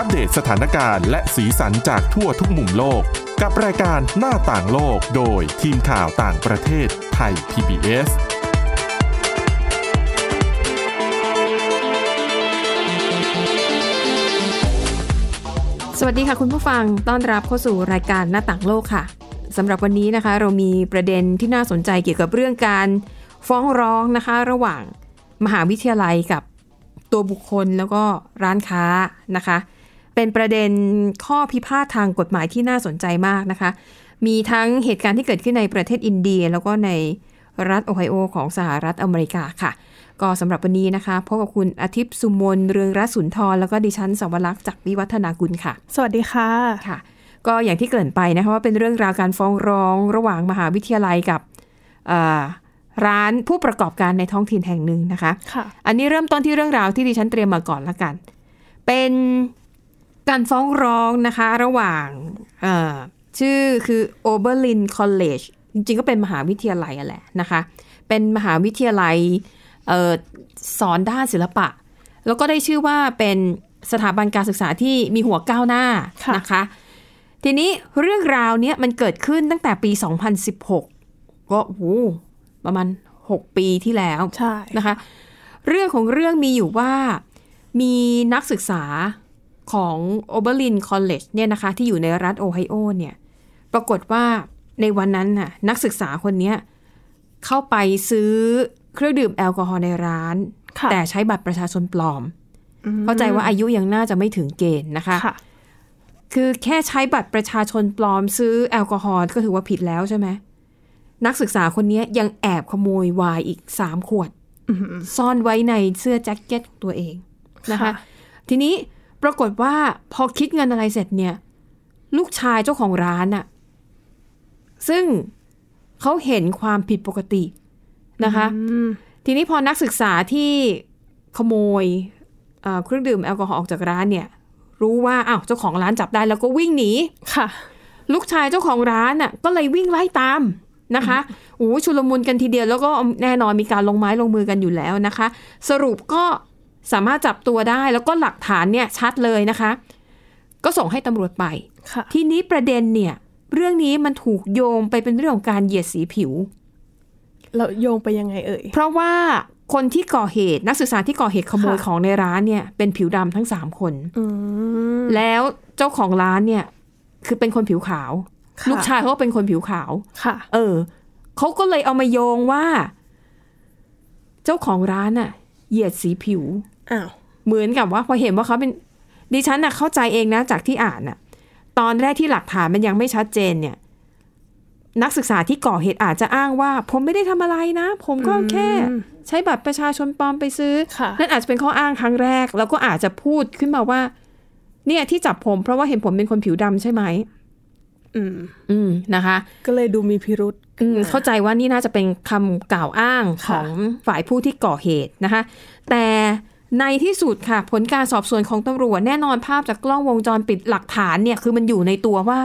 อัปเดตสถานการณ์และสีสันจากทั่วทุกมุมโลก กับรายการหน้าต่างโลกโดยทีมข่าวต่างประเทศไทย PBS สวัสดีค่ะคุณผู้ฟังต้อนรับเข้าสู่รายการหน้าต่างโลกค่ะสำหรับวันนี้นะคะ เรามีประเด็นที่น่าสนใจเกี่ยวกับเรื่องการฟ้องร้องนะคะ ระหว่างมหาวิทยาลัยกับตัวบุคคลแล้วก็ร้านค้านะคะ เป็นประเด็นข้อพิพาททางกฎหมายที่น่าสนใจมากนะคะ มีทั้งเหตุการณ์ที่เกิดขึ้นในประเทศอินเดีย แล้วก็ในรัฐโอไฮโอของสหรัฐอเมริกาค่ะ ก็สำหรับวันนี้นะคะพบกับคุณอาทิตย์สุมนเรืองรัศนทรแล้วก็ดิฉันสวรักษ์จากวิวัฒนากุลค่ะ สวัสดีค่ะค่ะ ก็อย่างที่เกริ่นไปนะคะว่าเป็นเรื่องราวการฟ้องร้องระหว่างมหาวิทยาลัยกับอ่าร้านผู้ประกอบการในท้องถิ่นแห่งหนึ่งนะคะค่ะอันนี้เริ่มต้นที่เรื่องราวที่ดิฉันเตรียมมาก่อนละกัน เป็น การฟ้องร้องนะคะ ระหว่างเอ่อชื่อคือ Oberlin College จริงๆ ก็เป็นมหาวิทยาลัยอะแหละนะคะ เป็นมหาวิทยาลัยเอ่อสอนด้านศิลปะ แล้วก็ได้ชื่อว่าเป็นสถาบันการศึกษาที่มีหัวก้าวหน้าค่ะนะคะ ทีนี้เรื่องราวเนี้ยมันเกิดขึ้นตั้งแต่ปี 2016 ก็โอ้โหประมาณ 6 ปีที่แล้วใช่นะคะ เรื่องของเรื่องมีอยู่ว่ามีนักศึกษา ของ Oberlin College เนี่ยนะคะ ที่อยู่ในรัฐโอไฮโอเนี่ย ปรากฏว่าในวันนั้นน่ะนักศึกษาคนเนี้ยเข้าไปซื้อเครื่องดื่มแอลกอฮอล์ในร้านค่ะแต่ใช้บัตรประชาชนปลอมอืมเข้าใจว่าอายุยังน่าจะไม่ถึงเกณฑ์นะคะค่ะคือแค่ใช้บัตรประชาชนปลอมซื้อแอลกอฮอล์ก็ถือว่าผิดแล้วใช่ไหมนักศึกษาคนนี้ยังแอบขโมยไวน์อีกสามขวดอืมซ่อนไว้ในเสื้อแจ็คเก็ตของตัวเองนะคะค่ะทีนี้ ปรากฏว่าพอคิดเงินอะไรเสร็จเนี่ย ลูกชายเจ้าของร้านอะซึ่งเขาเห็นความผิดปกตินะคะอืมทีนี้พอนักศึกษาที่ขโมยเอ่อเครื่องดื่มแอลกอฮอล์ออกจากร้านเนี่ย รู้ว่าอ้าวเจ้าของร้านจับได้แล้วก็วิ่งหนีค่ะ ลูกชายเจ้าของร้านน่ะก็เลยวิ่งไล่ตามนะคะโอ้โหชุลมุนกันทีเดียวแล้วก็แน่นอนมีการลงไม้ลงมือกันอยู่แล้วนะคะ สรุปก็ สามารถจับตัวได้แล้วก็หลักฐานเนี่ยชัดเลยนะคะ ก็ส่งให้ตำรวจไปค่ะทีนี้ประเด็นเนี่ย เรื่องนี้มันถูกโยงไปเป็นเรื่องของการเหยียดสีผิว เราโยงไปยังไงเอ่ย เพราะว่าคนที่ก่อเหตุนักศึกษาที่ก่อเหตุขโมยค่ะของในร้านเนี่ย เป็นผิวดำทั้งสามคนอืมแล้วเจ้าของร้านเนี่ย คือเป็นคนผิวขาวค่ะลูกชายเขาก็เป็นคนผิวขาว ค่ะ เออ เขาก็เลยเอามาโยงว่า เจ้าของร้านน่ะ เหยียดสีผิว อ้าว เหมือนกับว่าพอเห็นว่าเขาเป็นดิฉันน่ะเข้าใจเองนะจากที่อ่านน่ะ ตอนแรกที่หลักฐานมันยังไม่ชัดเจนเนี่ย นักศึกษาที่ก่อเหตุอาจจะอ้างว่า ผมไม่ได้ทำอะไรนะ ผมก็แค่ ใช้บัตรประชาชนปลอมไปซื้อค่ะนั่นอาจจะเป็นข้ออ้างครั้งแรก แล้วก็อาจจะพูดขึ้นมาว่า เนี่ยที่จับผมเพราะว่าเห็นผมเป็นคนผิวดำใช่ไหม อืม อืมนะคะ ก็เลยดูมีพิรุษอืมเข้าใจว่านี่น่าจะเป็นคำกล่าวอ้างขค่ะองฝ่ายผู้ที่ก่อเหตุนะคะ แต่ในที่สุดค่ะ ผลการสอบสวนของตำรวจแน่นอนภาพจากกล้องวงจรปิดหลักฐานเนี่ยคือมันอยู่ในตัวว่า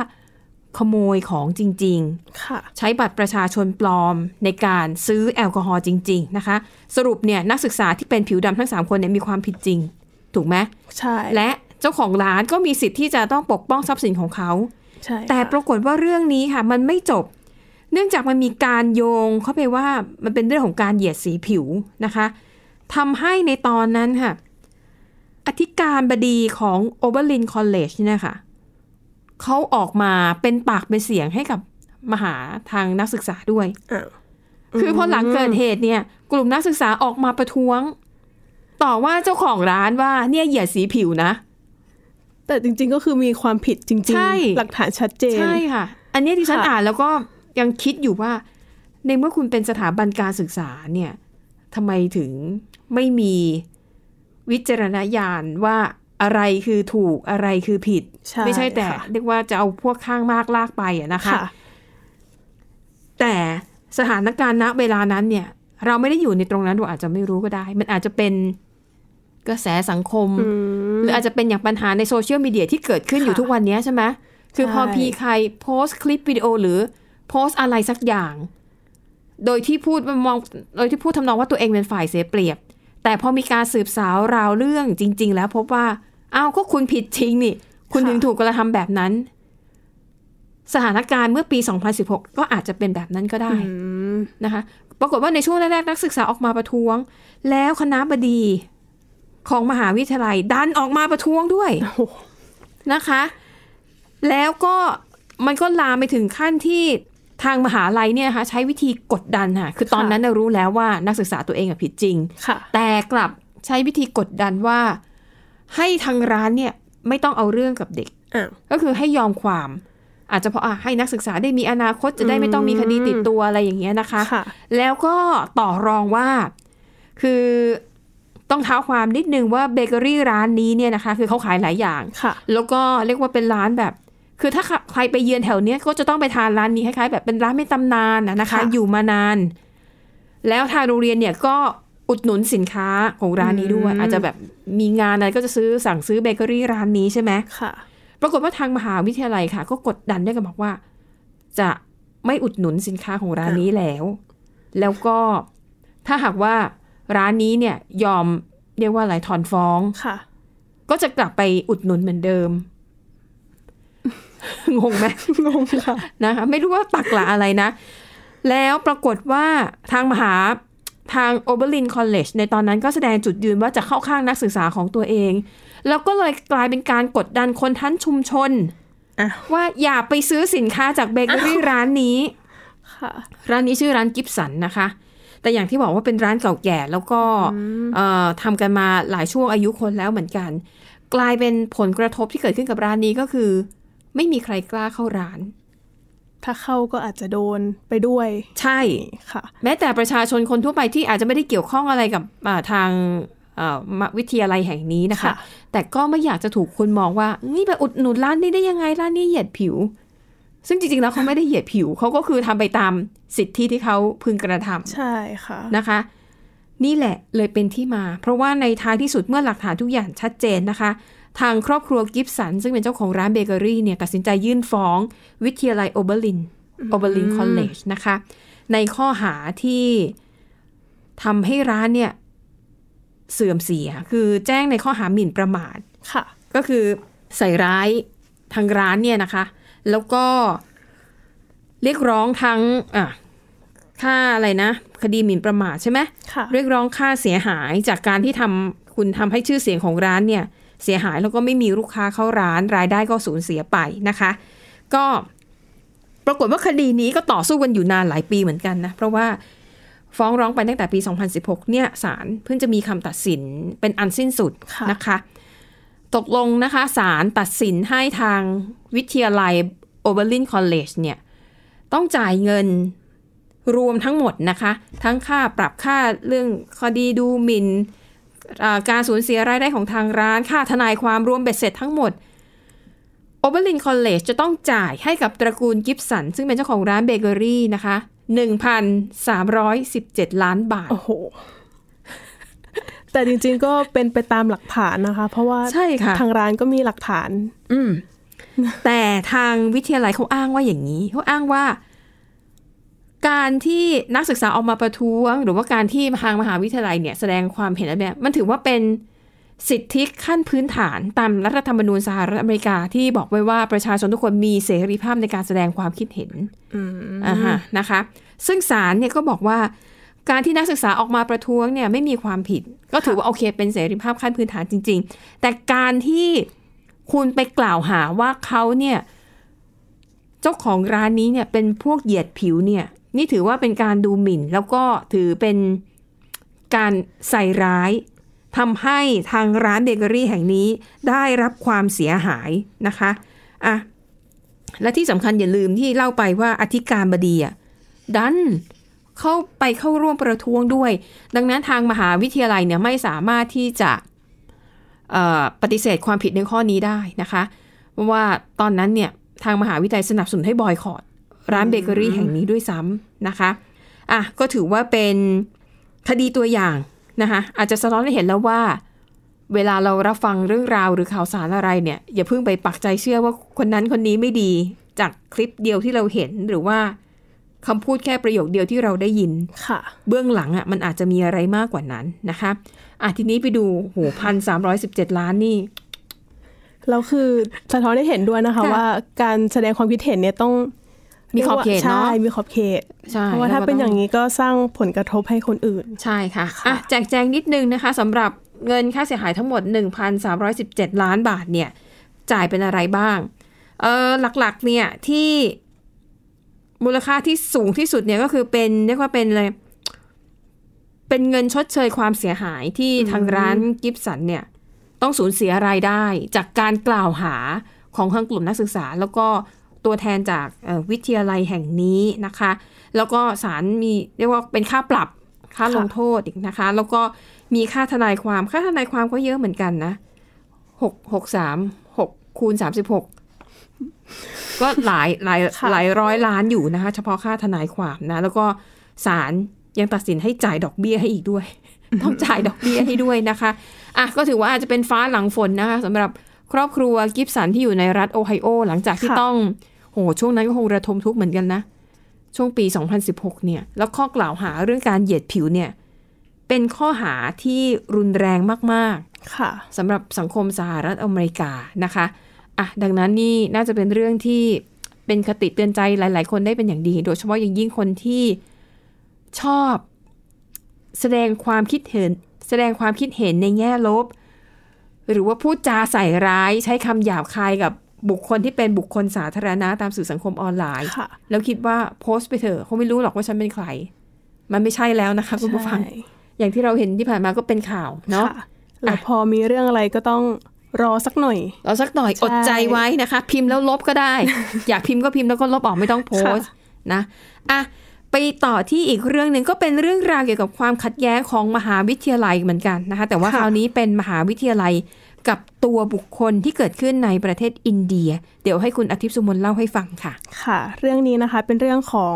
ขโมยของจริงค่ะๆใช้บัตรประชาชนปลอมในการซื้อแอลกอฮอล์จริง ๆ นะคะ สรุปเนี่ยนักศึกษาที่เป็นผิวดำทั้งสามคนเนี่ยมีความผิดจริง ถูกไหมใช่และเจ้าของร้านก็มีสิทธิ์ที่จะต้องปกป้องทรัพย์สินของเขาใช่ แต่ค่ะปรากฏว่าเรื่องนี้ค่ะ มันไม่จบ เนื่องจากมันมีการโยงเข้าไปว่ามันเป็นเรื่องของการเหยียดสีผิวนะคะทำให้ในตอนนั้นค่ะ อธิการบดีของ Oberlin College เนี่ยค่ะเขาออกมาเป็นปากเป็นเสียงให้กับมหาทางนักศึกษาด้วยอ้าวคือพอหลังเกิดเหตุเนี่ย กลุ่มนักศึกษาออกมาประท้วง ต่อว่าเจ้าของร้านว่าเนี่ยเหยียดสีผิวนะ แต่จริง ๆ ก็คือมีความผิดจริงใช่ๆหลักฐานชัดเจน ใช่ค่ะ อันนี้ที่ฉันค่ะอ่านแล้วก็ยังคิดอยู่ว่า ในเมื่อคุณเป็นสถาบันการศึกษาเนี่ยทำไมถึงไม่มีวิจารณญาณว่าอะไรคือถูกอะไรคือผิดใช่ไม่ใช่แต่ค่ะเรียกว่าจะเอาพวกข้างมากลากไปอะนะคะค่ะแต่สถานการณ์ณเวลานั้นเนี่ย เราไม่ได้อยู่ในตรงนั้นเราอาจจะไม่รู้ก็ได้ มันอาจจะเป็นกระแสสังคมอืมห รืออาจจะเป็นอย่างปัญหาในโซเชียลมีเดียที่เกิดขึ้นอยู่ค่ะทุกวันนี้ใช่ไหมคือพอใช่พีใครโพสต์คลิปวิดีโอหรือโพสต์อะไรสักอย่าง โดยที่พูดมองโดยที่พูดทำนองว่าตัวเองเป็นฝ่ายเสียเปรียบ แต่พอมีการสืบสาวราวเรื่องจริง ๆ แล้วพบว่าเอาก็คุณผิดจริงนี่ คุณค่ะถึงถูกกระทำแบบนั้น สถานการณ์เมื่อปี 2016 ก็อาจจะเป็นแบบนั้นก็ได้อืมนะคะ ปรากฏว่าในช่วงแรกๆนักศึกษาออกมาประท้วง แล้วคณะบดี ของมหาวิทยาลัย ดันออกมาประท้วงด้วยโอ้โหนะคะ แล้วก็มันก็ลามไปถึงขั้นที่ทางมหาลัยเนี่ยนะคะใช้วิธีกดดันค่ะ คือตอนนั้นน่ะรู้แล้วว่านักศึกษาตัวเองอะผิดจริงค่ะแต่กลับใช้วิธีกดดันว่า ให้ทางร้านเนี่ยไม่ต้องเอาเรื่องกับเด็กอ้าวก็คือให้ยอมความ อาจจะเพราะอะให้นักศึกษาได้มีอนาคตจะได้ไม่ต้องมีคดีติดตัวอะไรอย่างเงี้ยนะคะค่ะแล้วก็ต่อรองว่า คือ ต้องเท้าความนิดนึงว่าเบเกอรี่ร้านนี้เนี่ยนะคะ คือเขาขายหลายอย่างค่ะแล้วก็เรียกว่าเป็นร้านแบบ คือถ้าใครไปเยือนแถวเนี้ยก็จะต้องไปทานร้านนี้คล้ายๆแบบเป็นร้านไม่ตำนานนะนะคะค่ะอยู่มานาน แล้วทางโรงเรียนเนี่ยก็อุดหนุนสินค้าของร้านนี้ด้วย อาจจะแบบมีงานอะไรก็จะซื้อสั่งซื้อเบเกอรี่ร้านนี้ใช่ไหมค่ะ ปรากฏว่าทางมหาวิทยาลัยค่ะ ก็กดดันด้วยกันบอกว่า จะไม่อุดหนุนสินค้าของร้านนี้แล้ว แล้วก็ถ้าหากว่า ร้านนี้เนี่ยยอมเรียกว่าอะไรถอนฟ้องค่ะ ก็จะกลับไปอุดหนุนเหมือนเดิม งงไหมงงค่ะนะคะไม่รู้ว่าตรรกะอะไรนะ แล้วปรากฏว่าทางมหาทาง Oberlin College ในตอนนั้นก็แสดงจุดยืนว่าจะเข้าข้างนักศึกษาของตัวเอง แล้วก็เลยกลายเป็นการกดดันคนทั้งชุมชนอะว่าอย่าไปซื้อสินค้าจากเบเกอรี่ร้านนี้ค่ะร้านนี้ชื่อร้านกิฟสันนะคะ แต่อย่างที่บอกว่าเป็นร้านเก่าแก่แล้วก็เอ่อทำกันมาหลายช่วงอายุคนแล้วเหมือนกัน กลายเป็นผลกระทบที่เกิดขึ้นกับร้านนี้ก็คือ ไม่มีใครกล้าเข้าร้าน ถ้าเข้าก็อาจจะโดนไปด้วย ใช่ค่ะ แม้แต่ประชาชนคนทั่วไปที่อาจจะไม่ได้เกี่ยวข้องอะไรกับอ่าทางเอ่อมหาวิทยาลัยแห่งนี้นะคะค่ะแต่ก็ไม่อยากจะถูกคนมองว่า นี่ไปอุดหนุนร้านนี้ได้ยังไงร้านนี้เหยียดผิว ซึ่งจริงๆแล้วเขาไม่ได้เหยียดผิวเขาก็คือทำไปตามสิทธิที่เขาพึงกระทำใช่ค่ะนะคะ นี่แหละเลยเป็นที่มา เพราะว่าในท้ายที่สุดเมื่อหลักฐานทุกอย่างชัดเจนนะคะ ทางครอบครัว Gibson ซึ่งเป็นเจ้าของร้านเบเกอรี่เนี่ยตัดสินใจยื่นฟ้องวิทยาลัย Oberlin Oberlin College นะคะ ในข้อหาที่ทำให้ร้านเนี่ยเสื่อมเสีย คือแจ้งในข้อหาหมิ่นประมาท ค่ะ ก็คือใส่ร้ายทางร้านเนี่ยนะคะ แล้วก็เรียกร้องทั้งอะค่าอะไรนะ คดีหมิ่นประมาทใช่ไหมค่ะเรียกร้องค่าเสียหายจากการที่ทำคุณทำให้ชื่อเสียงของร้านเนี่ย เสียหายแล้วก็ไม่มีลูกค้าเข้าร้านรายได้ก็สูญเสียไปนะคะ ก็ปรากฏว่าคดีนี้ก็ต่อสู้กันอยู่นานหลายปีเหมือนกันนะ เพราะว่าฟ้องร้องไปตั้งแต่ปี 2016 เนี่ยศาลเพิ่งจะมีคำตัดสินเป็นอันสิ้นสุดค่ะนะคะ ตกลงนะคะศาลตัดสินให้ทางวิทยาลัย Oberlin College เนี่ย ต้องจ่ายเงินรวมทั้งหมดนะคะ ทั้งค่าปรับค่าเรื่องคดีดูหมิ่นการสูญเสียรายได้ของทางร้าน ค่าทนายความรวมเบ็ดเสร็จทั้งหมด Oberlin College จะต้องจ่ายให้กับตระกูล Gibson ซึ่งเป็นเจ้าของร้านเบเกอรี่นะคะ 1,317 ล้านบาท โอ้โห แต่จริงๆก็เป็นไปตามหลักฐานนะคะ เพราะว่าใช่ค่ะทางร้านก็มีหลักฐาน อืม แต่ทางวิทยาลัยเขาอ้างว่าอย่างนี้เขาอ้างว่า การที่นักศึกษาออกมาประท้วง หรือว่าการที่ทางมหาวิทยาลัยเนี่ยแสดงความเห็นอะไรแบบ มันถือว่าเป็นสิทธิขั้นพื้นฐานตามรัฐธรรมนูญสหรัฐอเมริกาที่บอกไว้ว่าประชาชนทุกคนมีเสรีภาพในการแสดงความคิดเห็นอ่าฮะนะคะ ซึ่งศาลเนี่ยก็บอกว่า การที่นักศึกษาออกมาประท้วงเนี่ยไม่มีความผิด ก็ถือว่าโอเคเป็นเสรีภาพขั้นพื้นฐานจริง ๆ แต่การที่คุณไปกล่าวหาว่าเขาเนี่ยเจ้าของร้านนี้เนี่ยเป็นพวกเหยียดผิวเนี่ย นี่ถือว่าเป็นการดูหมิ่น แล้วก็ถือเป็นการใส่ร้ายทำให้ทางร้านเบเกอรี่แห่งนี้ได้รับความเสียหายนะคะอะและที่สำคัญอย่าลืมที่เล่าไปว่าอธิการบดีอะดัน เข้าไปเข้าร่วมประท้วงด้วย ดังนั้นทางมหาวิทยาลัยเนี่ยไม่สามารถที่จะปฏิเสธความผิดในข้อนี้ได้นะคะเพราะว่าตอนนั้นเนี่ยทางมหาวิทยาลัยสนับสนุนให้บอยคอรดร้านเบเกอรี่แห่งนี้ด้วยซ้ำนะคะอะก็ถือว่าเป็นคดีตัวอย่างนะคะอาจจะสะท้อนให้เห็นแล้วว่า เวลาเรารับฟังเรื่องราวหรือข่าวสารอะไรเนี่ย อย่าเพิ่งไปปักใจเชื่อว่าคนนั้นคนนี้ไม่ดีจากคลิปเดียวที่เราเห็นหรือว่า คำพูดแค่ประโยคเดียวที่เราได้ยินค่ะ เบื้องหลังอะมันอาจจะมีอะไรมากกว่านั้นนะคะอะทีนี้ไปดูโหพันสามร้อยสิบเจ็ดล้านนี่แล้วคือสะท้อนให้เห็นด้วยนะคะค่ะว่าการแสดงความคิดเห็นเนี่ยต้องมีขอบเขตเนอะใช่มีขอบเขตใช่เพราะว่าถ้าเป็นอย่างนี้นี้ก็สร้างผลกระทบให้คนอื่น ใช่ค่ะอะแจกแจงนิดนึงนะคะสำหรับเงินค่าเสียหายทั้งหมด 1,317 ล้านบาทเนี่ยจ่ายเป็นอะไรบ้างเออหลักๆเนี่ยที่ มูลค่าที่สูงที่สุดเนี่ยก็คือเป็นเรียกว่าเป็นอะไรเป็นเงินชดเชยความเสียหายที่ทางร้านกิฟสันเนี่ย ต้องสูญเสียรายได้ จากการกล่าวหาของทางกลุ่มนักศึกษา แล้วก็ตัวแทนจากเอ่อวิทยาลัยแห่งนี้นะคะ แล้วก็ศาลมีเรียกว่าเป็นค่าปรับค่าลงโทษอีกนะคะ แล้วก็มีค่าทนายความค่าทนายความก็เยอะเหมือนกันนะหกหกสามหกคูณสามสิบหก ก็หลายหลายค่ะหลายร้อยล้านอยู่นะคะ เฉพาะค่าทนายความนะ แล้วก็ศาลยังตัดสินให้จ่ายดอกเบี้ยให้อีกด้วย ต้องจ่ายดอกเบี้ยให้ด้วยนะคะอะก็ถือว่าอาจจะเป็นฟ้าหลังฝนนะคะสำหรับครอบครัวกิฟสันที่อยู่ในรัฐโอไฮโอ หลังจากที่ค่ะต้องโหช่วงนั้นก็คงระทมทุกข์เหมือนกันนะ ช่วงปี 2016 เนี่ย แล้วข้อกล่าวหาเรื่องการเหยียดผิวเนี่ย เป็นข้อหาที่รุนแรงมากค่ะๆสำหรับสังคมสหรัฐอเมริกานะคะ อะดังนั้นนี่น่าจะเป็นเรื่องที่เป็นคติเตือนใจหลาย ๆ คนได้เป็นอย่างดี โดยเฉพาะอย่างยิ่งคนที่ชอบแสดงความคิดเห็น แสดงความคิดเห็นในแง่ลบ หรือว่าพูดจาใส่ร้ายใช้คำหยาบคายกับบุคคลที่เป็นบุคคลสาธารณะตามสื่อสังคมออนไลน์ค่ะแล้วคิดว่าโพสต์ไปเถอะเขาไม่รู้หรอกว่าฉันเป็นใคร มันไม่ใช่แล้วนะคะคุณผู้ฟังใช่อย่างที่เราเห็นที่ผ่านมาก็เป็นข่าวเนาะค่ะแล้วพอมีเรื่องอะไรก็ต้อง รอสักหน่อยเราสักหน่อยใช่อดใจไว้นะคะ พิมพ์แล้วลบก็ได้ อยากพิมพ์ก็พิมพ์แล้วก็ลบออกไม่ต้องโพสต์นะอะไปต่อที่อีกเรื่องหนึ่งก็เป็นเรื่องราวเกี่ยวกับความขัดแย้งของมหาวิทยาลัยเหมือนกันนะคะ แต่ว่าคราวนี้เป็นมหาวิทยาลัยกับตัวบุคคลที่เกิดขึ้นในประเทศอินเดีย เดี๋ยวให้คุณอาทิตย์สุมนเล่าให้ฟังค่ะ ค่ะ เรื่องนี้นะคะเป็นเรื่องของ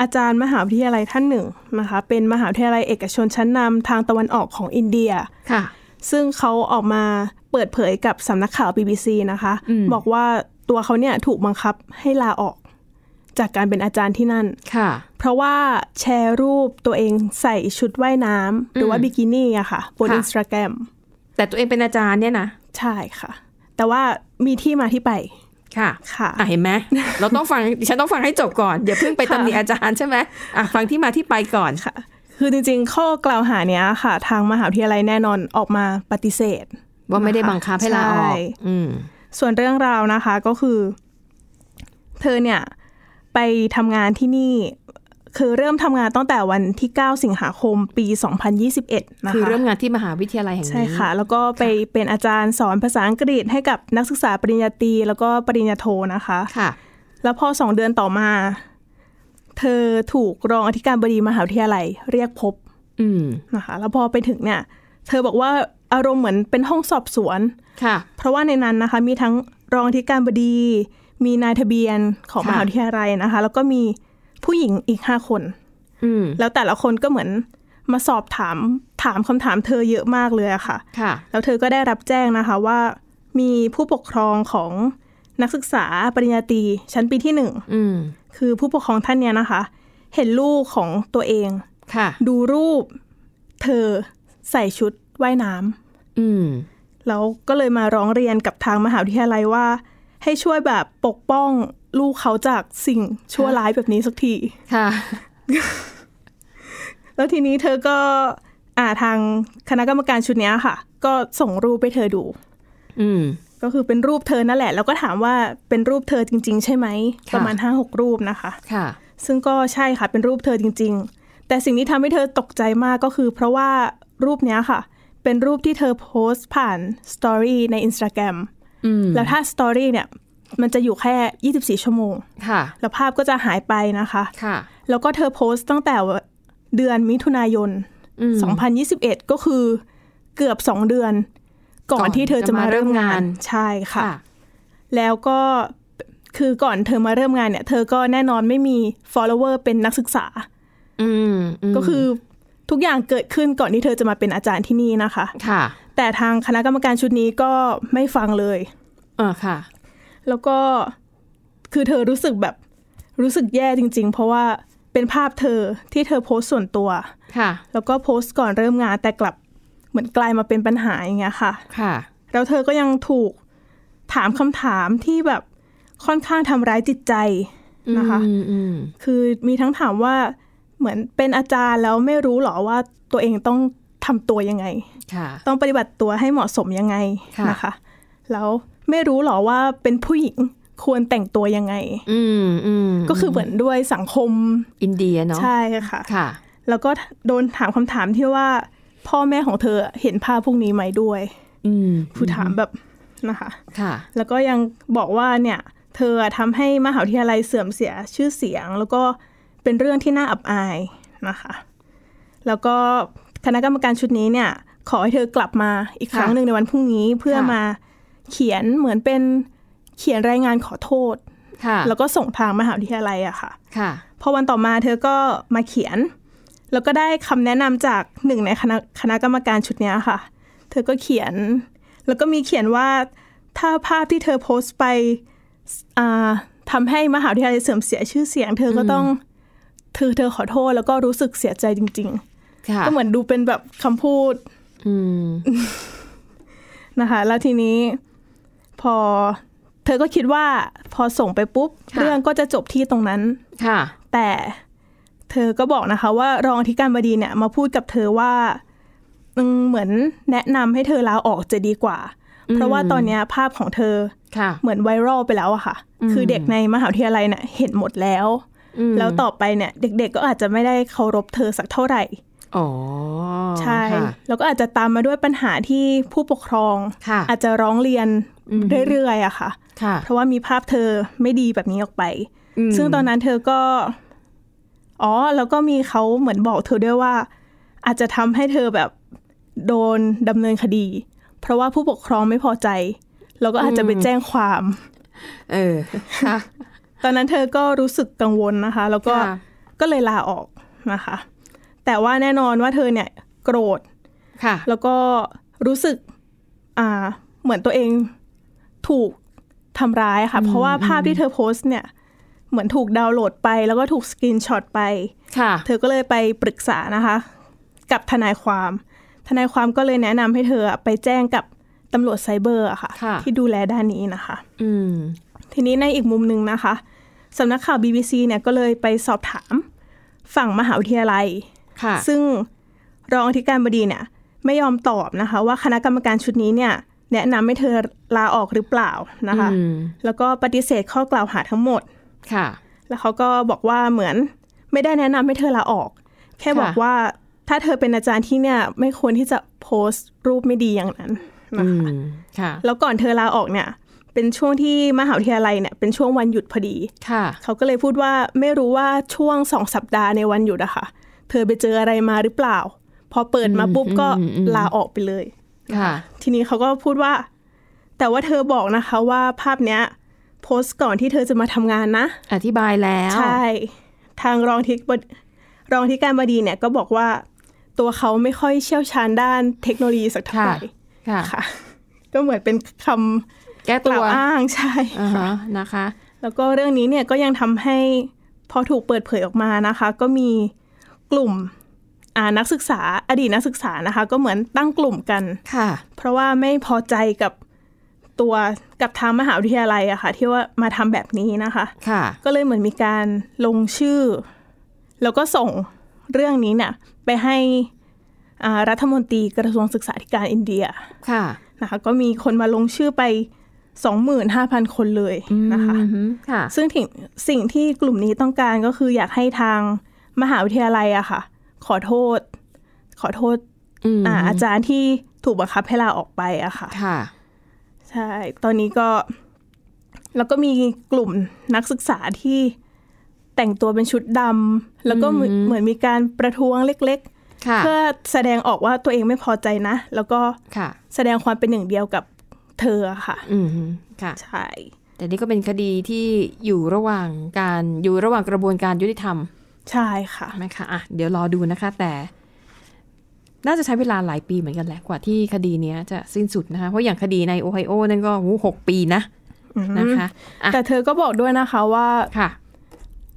อาจารย์มหาวิทยาลัยท่านหนึ่งนะคะ เป็นมหาวิทยาลัยเอกชนชั้นนำทางตะวันออกของอินเดียค่ะ ซึ่งเขาออกมา เปิดเผยกับสำนักข่าว BBC นะคะอืมบอกว่าตัวเขาเนี่ยถูกบังคับให้ลาออกจากการเป็นอาจารย์ที่นั่น ค่ะ เพราะว่าแชร์รูปตัวเองใส่ชุดว่ายน้ำหรือว่าอืมบิกินี่อะค่ะบนค่ะอินสตาแกรมแต่ตัวเองเป็นอาจารย์เนี่ยนะ ใช่ค่ะ แต่ว่ามีที่มาที่ไป ค่ะ ค่ะอะเห็นไหมเราต้องฟังดิฉันต้องฟังให้จบก่อน อย่าเพิ่งไปค่ะตำหนิอาจารย์ใช่ไหมอะฟังที่มาที่ไปก่อนค่ะ คือจริงๆ ข้อกล่าวหาเนี้ยค่ะ ทางมหาวิทยาลัยแน่นอนออกมาปฏิเสธ ว่าไม่ได้บังคับให้ลาออกใช่อืมส่วนเรื่องราวนะคะก็คือ เธอเนี่ยไปทำงานที่นี่ คือเริ่มทำงานตั้งแต่วันที่ 9 สิงหาคมปี 2021 นะคะ คือเริ่มงานที่มหาวิทยาลัยแห่งนี้ ใช่ค่ะ แล้วก็ไปเป็นอาจารย์สอนภาษาอังกฤษให้กับนักศึกษาปริญญาตรีแล้วก็ปริญญาโทนะคะ ค่ะ แล้วพอสองเดือนต่อมา เธอถูกรองอธิการบดีมหาวิทยาลัยเรียกพบอืมนะคะ แล้วพอไปถึงเนี่ย เธอบอกว่า อารมณ์เหมือนเป็นห้องสอบสวนค่ะ เพราะว่าในนั้นนะคะ มีทั้งรองอธิการบดี มีนายทะเบียนของค่ะมหาวิทยาลัยนะคะ แล้วก็มีผู้หญิงอีกห้าคนอืมแล้วแต่ละคนก็เหมือนมาสอบถามถามคำถามเธอเยอะมากเลยอะค่ะค่ะ แล้วเธอก็ได้รับแจ้งนะคะว่ามีผู้ปกครองของนักศึกษาปริญญาตรีชั้นปีที่หนึ่งอืมคือผู้ปกครองท่านเนี้ยนะคะ เห็นลูกของตัวเอง ค่ะ ดูรูป เธอใส่ชุด ว่ายน้ำอืมแล้วก็เลยมาร้องเรียนกับทางมหาวิทยาลัยว่า ให้ช่วยแบบปกป้องลูกเขาจากสิ่งชั่วร้ายแบบนี้สักทีค่ะ แล้วทีนี้เธอก็อ่าทางคณะกรรมการชุดเนี้ยค่ะ ก็ส่งรูปไปเธอดู อืมก็คือเป็นรูปเธอนั่นแหละ แล้วก็ถามว่าเป็นรูปเธอจริง ๆ ใช่ไหมค่ะประมาณห้าหกรูปนะคะค่ะ ซึ่งก็ใช่ค่ะเป็นรูปเธอจริง ๆ แต่สิ่งที่ทำให้เธอตกใจมากก็คือ เพราะว่ารูปเนี้ยค่ะ เป็นรูปที่เธอโพสต์ผ่าน story ใน Instagram อืมแล้วถ้า story เนี่ย มันจะอยู่แค่ 24 ชั่วโมงค่ะ แล้วภาพก็จะหายไปนะคะค่ะ แล้วก็เธอโพสต์ตั้งแต่เดือนมิถุนายนอืม2021 ก็คือเกือบ2เดือน ก่อก่อนที่เธอจะมาจะมาเริ่เริ่มมงางานนใช่ค่ะค่ะ แล้วก็คือก่อนเธอมาเริ่มงานเนี่ย เธอก็แน่นอนไม่มี follower เป็นนักศึกษาอืมมก็คือ ทุกอย่างเกิดขึ้นก่อนที่เธอจะมาเป็นอาจารย์ที่นี่นะคะค่ะ แต่ทางคณะกรรมการชุดนี้ก็ไม่ฟังเลยอ่าค่ะ แล้วก็คือเธอรู้สึกแบบรู้สึกแย่จริง ๆ เพราะว่าเป็นภาพเธอที่เธอโพสต์ส่วนตัวค่ะ แล้วก็โพสต์ก่อนเริ่มงานแต่กลับเหมือนกลายมาเป็นปัญหาอย่างเงี้ยค่ะ ค่ะ แล้วเธอก็ยังถูกถามคำถามที่แบบค่อนข้างทำร้ายจิตใจนะคะอืมอืมคือมีทั้งถามว่า เหมือนเป็นอาจารย์แล้วไม่รู้หรอว่าตัวเองต้องทำตัวยังไงค่ะต้องปฏิบัติตัวให้เหมาะสมยังไงค่ะนะคะ แล้วไม่รู้หรอว่าเป็นผู้หญิงควรแต่งตัวยังไง อืมอืมก็คือเหมือนด้วยสังคมอินเดียเนาะ ใช่ค่ะ ค่ะ แล้วก็โดนถามคำถามที่ว่า พ่อแม่ของเธอเห็นภาพพวกนี้ไหมด้วย อืมคือถามแบบนะคะ ค่ะ แล้วก็ยังบอกว่าเนี่ย เธอทำให้มหาวิทยาลัยเสื่อมเสียชื่อเสียง แล้วก็ เป็นเรื่องที่น่าอับอายนะคะ แล้วก็คณะกรรมการชุดนี้เนี่ย ขอให้เธอกลับมาอีกครั้งค่ะหนึ่งในวันพรุ่งนี้เพื่อค่ะมาเขียนเหมือนเป็นเขียนรายงานขอโทษค่ะแล้วก็ส่งทางมหาวิทยาลัยอะค่ะค่ะ พอวันต่อมาเธอก็มาเขียน แล้วก็ได้คำแนะนำจากหนึ่งในคณะคณะกรรมการชุดเนี้ยค่ะ เธอก็เขียน แล้วก็มีเขียนว่าถ้าภาพที่เธอโพสต์ไปอ่าทำให้มหาวิทยาลัยเสื่อมเสียชื่อเสียง เธอก็ต้อง เธอเธอขอโทษแล้วก็รู้สึกเสียใจจริงค่ะๆก็เหมือนดูเป็นแบบคำพูดอืมนะคะ แล้วทีนี้พอเธอก็คิดว่าพอส่งไปปุ๊บค่ะเรื่องก็จะจบที่ตรงนั้นค่ะแต่เธอก็บอกนะคะ ว่ารองอธิการบดีเนี่ย มาพูดกับเธอว่าอืมเหมือนแนะนำให้เธอลาออกจะดีกว่า เพราะว่าตอนเนี้ยภาพของเธอค่ะเหมือนไวรัลไปแล้วอะค่ะ คือเด็กในมหาวิทยาลัยเนี่ยเห็นหมดแล้วอืม แล้วต่อไปเนี่ย เด็ก ๆ ก็อาจจะไม่ได้เคารพเธอสักเท่าไหร่อ๋อใช่ค่ะแล้วก็อาจจะตามมาด้วยปัญหาที่ผู้ปกครองค่ะอาจจะร้องเรียนอืมเรื่อยๆอะค่ะค่ะ เพราะว่ามีภาพเธอไม่ดีแบบนี้ออกไปอืมซึ่งตอนนั้นเธอก็ อ๋อ แล้วก็มีเขาเหมือนบอกเธอด้วยว่า อาจจะทำให้เธอแบบโดนดำเนินคดี เพราะว่าผู้ปกครองไม่พอใจ แล้วก็อาจจะไปแจ้งความ เออค่ะ ตอนนั้นเธอก็รู้สึกกังวลนะคะ แล้วก็ค่ะก็เลยลาออกนะคะ แต่ว่าแน่นอนว่าเธอเนี่ยโกรธค่ะ แล้วก็รู้สึกอ่าเหมือนตัวเองถูกทำร้ายค่ะ เพราะว่าภาพที่เธอโพสต์เนี่ย เหมือนถูกดาวน์โหลดไป แล้วก็ถูก screenshot ไปค่ะ เธอก็เลยไปปรึกษานะคะ กับทนายความ ทนายความก็เลยแนะนำให้เธอไปแจ้งกับตำรวจไซเบอร์อะค่ะค่ะที่ดูแลด้านนี้นะคะ อืม ทีนี้ในอีกมุมหนึ่งนะคะสำนักข่าว BBC เนี่ยก็เลยไปสอบถามฝั่งมหาวิทยาลัยค่ะซึ่งรองอธิการบดีเนี่ยไม่ยอมตอบนะคะ ว่าคณะกรรมการชุดนี้เนี่ย แนะนำให้เธอลาออกหรือเปล่านะคะอืมแล้วก็ปฏิเสธข้อกล่าวหาทั้งหมดค่ะ แล้วเขาก็บอกว่าเหมือนไม่ได้แนะนำให้เธอลาออก แค่ค่ะบอกว่าถ้าเธอเป็นอาจารย์ที่เนี่ย ไม่ควรที่จะโพสต์รูปไม่ดีอย่างนั้นนะอืคะมค่ะแล้วก่อนเธอลาออกเนี่ย เป็นช่วงที่มหาวิทยาลัยเนี่ยเป็นช่วงวันหยุดพอดีค่ะ เขาก็เลยพูดว่าไม่รู้ว่าช่วงสองสัปดาห์ในวันหยุดอะค่ะ เธอไปเจออะไรมาหรือเปล่า พอเปิดมาปุ๊บก็อืมอืมลาออกไปเลยค่ะ ทีนี้เขาก็พูดว่า แต่ว่าเธอบอกนะคะว่าภาพเนี้ยโพสต์ก่อนที่เธอจะมาทำงานนะ อธิบายแล้ว ใช่ ทางรองที่บดรองที่การบดีเนี่ยก็บอกว่า ตัวเขาไม่ค่อยเชี่ยวชาญด้านเทคโนโลยีสักเท่าค่ะไหร่ค่ะค่ะ ก็เหมือนเป็นค แก้ำกตัล่าววอ้างใช่อ่าฮะนะคะ แล้วก็เรื่องนี้เนี่ยก็ยังทำให้พอถูกเปิดเผยออกมานะคะ ก็มีกลุ่มอ่านักศึกษาอดีตนักศึกษานะคะ ก็เหมือนตั้งกลุ่มกันค่ะ เพราะว่าไม่พอใจกับตัวกับทางมหาวิทยาลัยอะค่ะ ที่ว่ามาทำแบบนี้นะคะค่ะ ก็เลยเหมือนมีการลงชื่อ แล้วก็ส่งเรื่องนี้เนี่ยไปให้อ่ารัฐมนตรีกระทรวงศึกษาธิการอินเดียค่ะนะคะก็มีคนมาลงชื่อไป 25,000 คนเลยนะคะอืมค่ะซึ่งถึงสิ่งที่กลุ่มนี้ต้องการก็คืออยากให้ทางมหาวิทยาลัยอะค่ะ ขอโทษ ขอโทษอืมอ่าอาจารย์ที่ถูกบังคับให้ลาออกไปอะค่ะค่ะ ใช่ ตอนนี้ก็ แล้วก็มีกลุ่มนักศึกษาที่แต่งตัวเป็นชุดดำแล้วก็เหมือนอืมเหมือนมีการประท้วงเล็กค่ะๆเพื่อแสดงออกว่าตัวเองไม่พอใจนะ แล้วก็ค่ะแสดงความเป็นหนึ่งเดียวกับ เธออะค่ะ อืมค่ะ ใช่ แต่นี่ก็เป็นคดีที่อยู่ระหว่างการอยู่ระหว่างกระบวนการยุติธรรม ใช่ค่ะใช่ไหมคะอะเดี๋ยวรอดูนะคะ แต่ น่าจะใช้เวลาหลายปีเหมือนกันแหละกว่าที่คดีเนี้ยจะสิ้นสุดนะคะ เพราะอย่างคดีในโอไฮโอนั่นก็หูหกปีนะนะคะอะแต่เธอก็บอกด้วยนะคะว่าค่ะ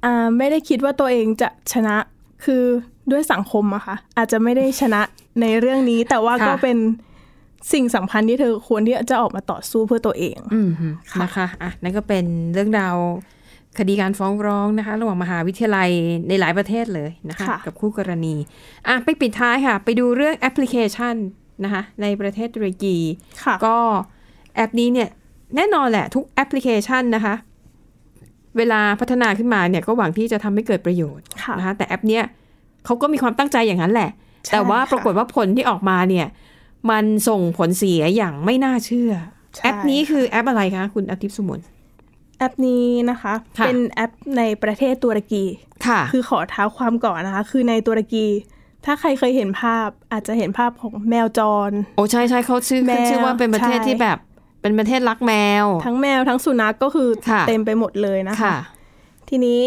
อ่าไม่ได้คิดว่าตัวเองจะชนะคือด้วยสังคมอะค่ะอาจจะไม่ได้ชนะในเรื่องนี้แต่ว่าค่ะก็เป็น สิ่งสำคัญที่เธอควรที่จะออกมาต่อสู้เพื่อตัวเองอืมฮึนะคะอะนั่นก็เป็นเรื่องราวคดีการฟ้องร้องนะคะ ระหว่างมหาวิทยาลัยในหลายประเทศเลยนะคะค่ะกับคู่กรณีอะไปปิดท้ายค่ะ ไปดูเรื่องแอปพลิเคชันนะคะในประเทศตุรกีค่ะก็แอปนี้เนี่ยแน่นอนแหละทุกแอปพลิเคชันนะคะ เวลาพัฒนาขึ้นมาเนี่ยก็หวังที่จะทำให้เกิดประโยชน์ค่ะนะคะแต่แอปเนี้ยเขาก็มีความตั้งใจอย่างนั้นแหละใช่แต่ว่าค่ะปรากฏว่าผลที่ออกมาเนี่ย มันส่งผลเสียอย่างไม่น่าเชื่อใช่แอปนี้คือแอปอะไรคะ คุณอาทิตย์สมุนแอปนี้นะคะค่ะเป็นแอปในประเทศตุรกีค่ะ คือขอเท้าความก่อนนะคะ คือในตุรกี ถ้าใครเคยเห็นภาพอาจจะเห็นภาพของแมวจร โอ้ใช่ใช่เขาชื่อแมวขึ้นชื่อว่าเป็นประเทศใช่ที่แบบเป็นประเทศรักแมว ทั้งแมวทั้งสุนัขกก็คือค่ะเต็มไปหมดเลยนะคะค่ะทีนี้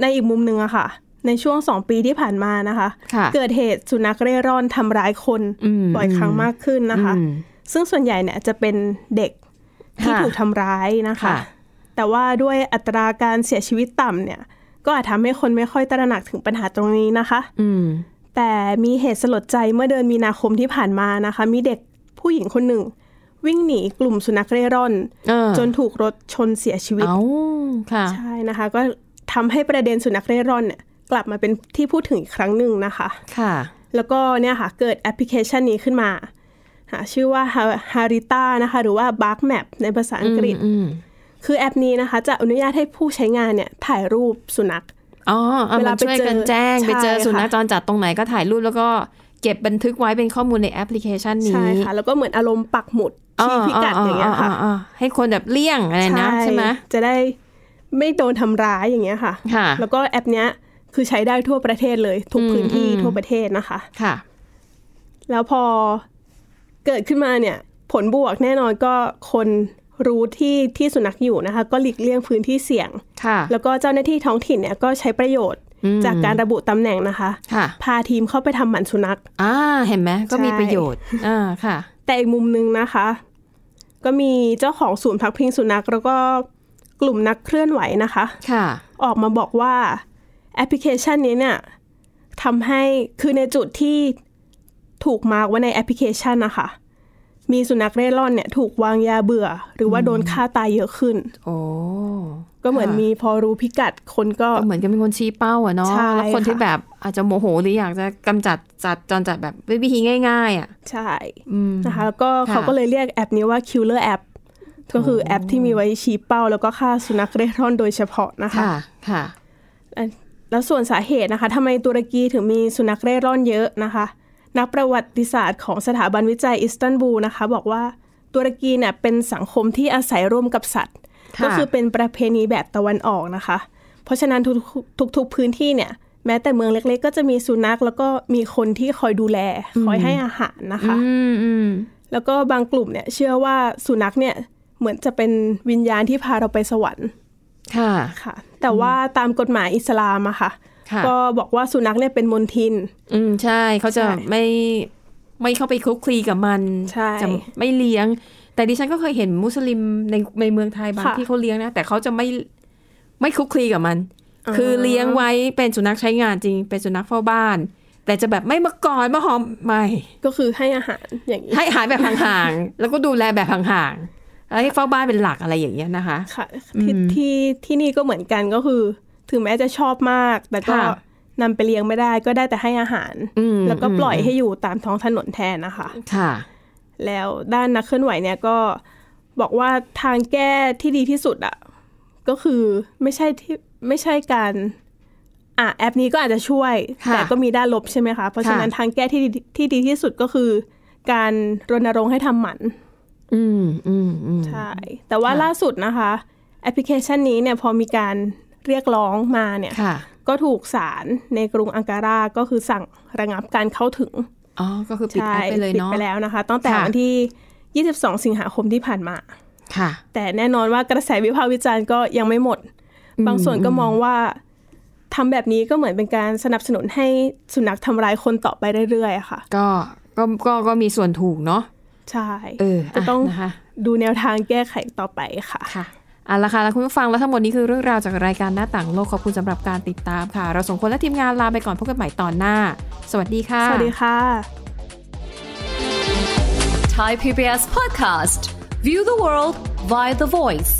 ในอีกมุมหนึ่งอะค่ะ ในช่วงสองปีที่ผ่านมานะคะค่ะเกิดเหตุสุนัขเร่ร่อนทำร้ายคนอืมบ่อยครั้งมากขึ้นนะคะอืมซึ่งส่วนใหญ่เนี่ยจะเป็นเด็กที่ค่ะถูกทำร้ายนะคะค่ะแต่ว่าด้วยอัตราการเสียชีวิตต่ำเนี่ย ก็อาจทำให้คนไม่ค่อยตระหนักถึงปัญหาตรงนี้นะคะอืมแต่มีเหตุสลดใจเมื่อเดือนมีนาคมที่ผ่านมานะคะ มีเด็กผู้หญิงคนหนึ่ง วิ่งหนีกลุ่มสุนัขเร่ร่อนเออจนถูกรถชนเสียชีวิตเอ้าค่ะใช่นะคะ ก็ทำให้ประเด็นสุนัขเร่ร่อนเนี่ย กลับมาเป็นที่พูดถึงอีกครั้งหนึ่งนะคะ ค่ะ แล้วก็เนี่ยค่ะ เกิดแอปพลิเคชันนี้ขึ้นมาหาชื่อว่า Harita นะคะ หรือว่า Bark Map ในภาษาอังกฤษอืมคือแอปนี้นะคะ จะอนุญาตให้ผู้ใช้งานเนี่ยถ่ายรูปสุนัขอ๋อเอาเวลามันช่วยกันไปเจอแจ้งใช่ไปเจอสุนัขค่ะจรจัดตรงไหนก็ถ่ายรูปแล้วก็เก็บบันทึกไว้เป็นข้อมูลในแอปพลิเคชันนี้ ใช่ค่ะ แล้วก็เหมือนอารมณ์ปักหมุดชี้พิกัดอย่างเงี้ยค่ะอ่าๆๆๆให้คนแบบเลี่ยงอะไรนะใช่ไหมจะได้ไม่โดนทำร้ายอย่างเงี้ยค่ะค่ะแล้วก็แอปเนี้ย คือใช้ได้ทั่วประเทศเลย ทุกอืมพื้นที่อืมทั่วประเทศนะคะ ค่ะ แล้วพอเกิดขึ้นมาเนี่ย ผลบวกแน่นอนก็คนรู้ที่ที่สุนัขอยู่นะคะ ก็หลีกเลี่ยงพื้นที่เสี่ยง ค่ะ แล้วก็เจ้าหน้าที่ท้องถิ่นเนี่ยก็ใช้ประโยชน์อืมจากการระบุตำแหน่งนะคะค่ะพาทีมเข้าไปทำหมันสุนัข อ่า เห็นไหมก็มีใช่ประโยชน์ อ่า ค่ะ แต่อีกมุมนึงนะคะ ก็มีเจ้าของศูนย์พักพิงสุนัข แล้วก็กลุ่มนักเคลื่อนไหวนะคะ ค่ะ ออกมาบอกว่า แอปพลิเคชันนี้เนี่ยทำให้คือในจุดที่ถูกมาร์กไว้ในแอปพลิเคชันนะคะมีสุนัขเร่ร่อนเนี่ยถูกวางยาเบื่อ หรือว่าโดนฆ่าตายเยอะขึ้น โอ้ก็เหมือนค่ะมีพอรู้พิกัดคนก็ก็ เหมือนกับเป็นคนชี้เป้าอะเนาะใช่แล้วคนที่ค่ะแบบอาจจะโมโหหรืออยากจะกำจัดจัดจรจัดแบบด้วยวิธีง่าย ๆอะใช่อืมนะคะแล้วก็ค่ะเขาก็เลยเรียกแอปนี้ว่า Killer App ก็คือแอปที่มีไว้ชี้เป้า แล้วก็ฆ่าสุนัขเร่ร่อนโดยเฉพาะนะคะค่ะค่ะ แล้วส่วนสาเหตุนะคะทำไมตุรกีถึงมีสุนัขเร่ร่อนเยอะนะคะ นักประวัติศาสตร์ของสถาบันวิจัยอิสตันบูลนะคะ บอกว่าตุรกีเนี่ยเป็นสังคมที่อาศัยร่วมกับสัตว์ค่ะก็คือเป็นประเพณีแบบตะวันออกนะคะ เพราะฉะนั้นทุกทุกทุกพื้นที่เนี่ยแม้แต่เมืองเล็ก ๆ ก็จะมีสุนัขแล้วก็มีคนที่คอยดูแล คอยให้อาหารนะคะอืมอืมแล้วก็บางกลุ่มเนี่ยเชื่อว่าสุนัขเนี่ยเหมือนจะเป็นวิญญาณที่พาเราไปสวรรค์ ค่ะค่ะ แต่ว่าตามกฎหมายอิสลามอะค่ะค่ะ ก็บอกว่าสุนัขเนี่ยเป็นมลทิน อืมใช่เขาจะใช่ไม่ไม่เข้าไปคลุกคลีกับมันใช่จะไม่เลี้ยง แต่ดิฉันก็เคยเห็นมุสลิมในในเมืองไทยบางค่ะที่เขาเลี้ยงนะ แต่เขาจะไม่ไม่คลุกคลีกับมัน คือเลี้ยงไว้เป็นสุนัขใช้งานจริง เป็นสุนัขเฝ้าบ้าน แต่จะแบบไม่มากอดมาหอมไม่ ก็คือให้อาหารอย่างนี้ให้อาหารแบบห่างๆ แล้วก็ดูแลแบบห่างๆ แล้วให้เฝ้าบ้านเป็นหลักอะไรอย่างเงี้ยนะคะค่ะที่ที่ที่นี่ก็เหมือนกันก็คือ ถึงแม้จะชอบมาก แต่ก็ค่ะนำไปเลี้ยงไม่ได้ก็ได้แต่ให้อาหารอืมแล้วก็ปล่อยให้อยู่ตามท้องถนนแทนนะคะค่ะ แล้วด้านนักเคลื่อนไหวเนี่ยก็บอกว่าทางแก้ที่ดีที่สุดอะก็คือไม่ใช่ที่ไม่ใช่การอะแอปนี้ก็อาจจะช่วยค่ะแต่ก็มีด้านลบใช่ไหมคะ เพราะฉะนั้นค่ะทางแก้ที่ดีที่ดีที่สุดก็คือ การรณรงค์ให้ทำหมัน อืมอืมอืมใช่ แต่ว่าค่ะล่าสุดนะคะ แอปพลิเคชันนี้เนี่ยพอมีการเรียกร้องมาเนี่ยค่ะก็ถูกศาลในกรุงอังการาก็คือสั่งระงับการเข้าถึงอ๋อก็คือปิดใช่แอปไปเลยปิดเนาะไปแล้วนะคะ ตั้งแต่ค่ะวันที่ 22 สิงหาคมที่ผ่านมาค่ะ แต่แน่นอนว่ากระแสวิพากษ์วิจารณ์ก็ยังไม่หมด บางส่วนก็มองว่าทำแบบนี้ก็เหมือนเป็นการสนับสนุนให้สุนัขทำร้ายคนต่อไปเรื่อยๆอะค่ะ ก็ก็ก็ก็มีส่วนถูกเนาะ ใช่เออจะต้องะนะคะดูแนวทางแก้ไขต่อไปค่ะค่ะเอาละค่ะแล้วคุณผู้ฟังแล้วทั้งหมดนี้คือเรื่องราวจากรายการหน้าต่างโลกขอบคุณสำหรับการติดตามค่ะ เราสองคนและทีมงานลาไปก่อนพบกันใหม่ตอนหน้า สวัสดีค่ะ สวัสดีค่ะ Thai PBS podcast. View the world via the voice.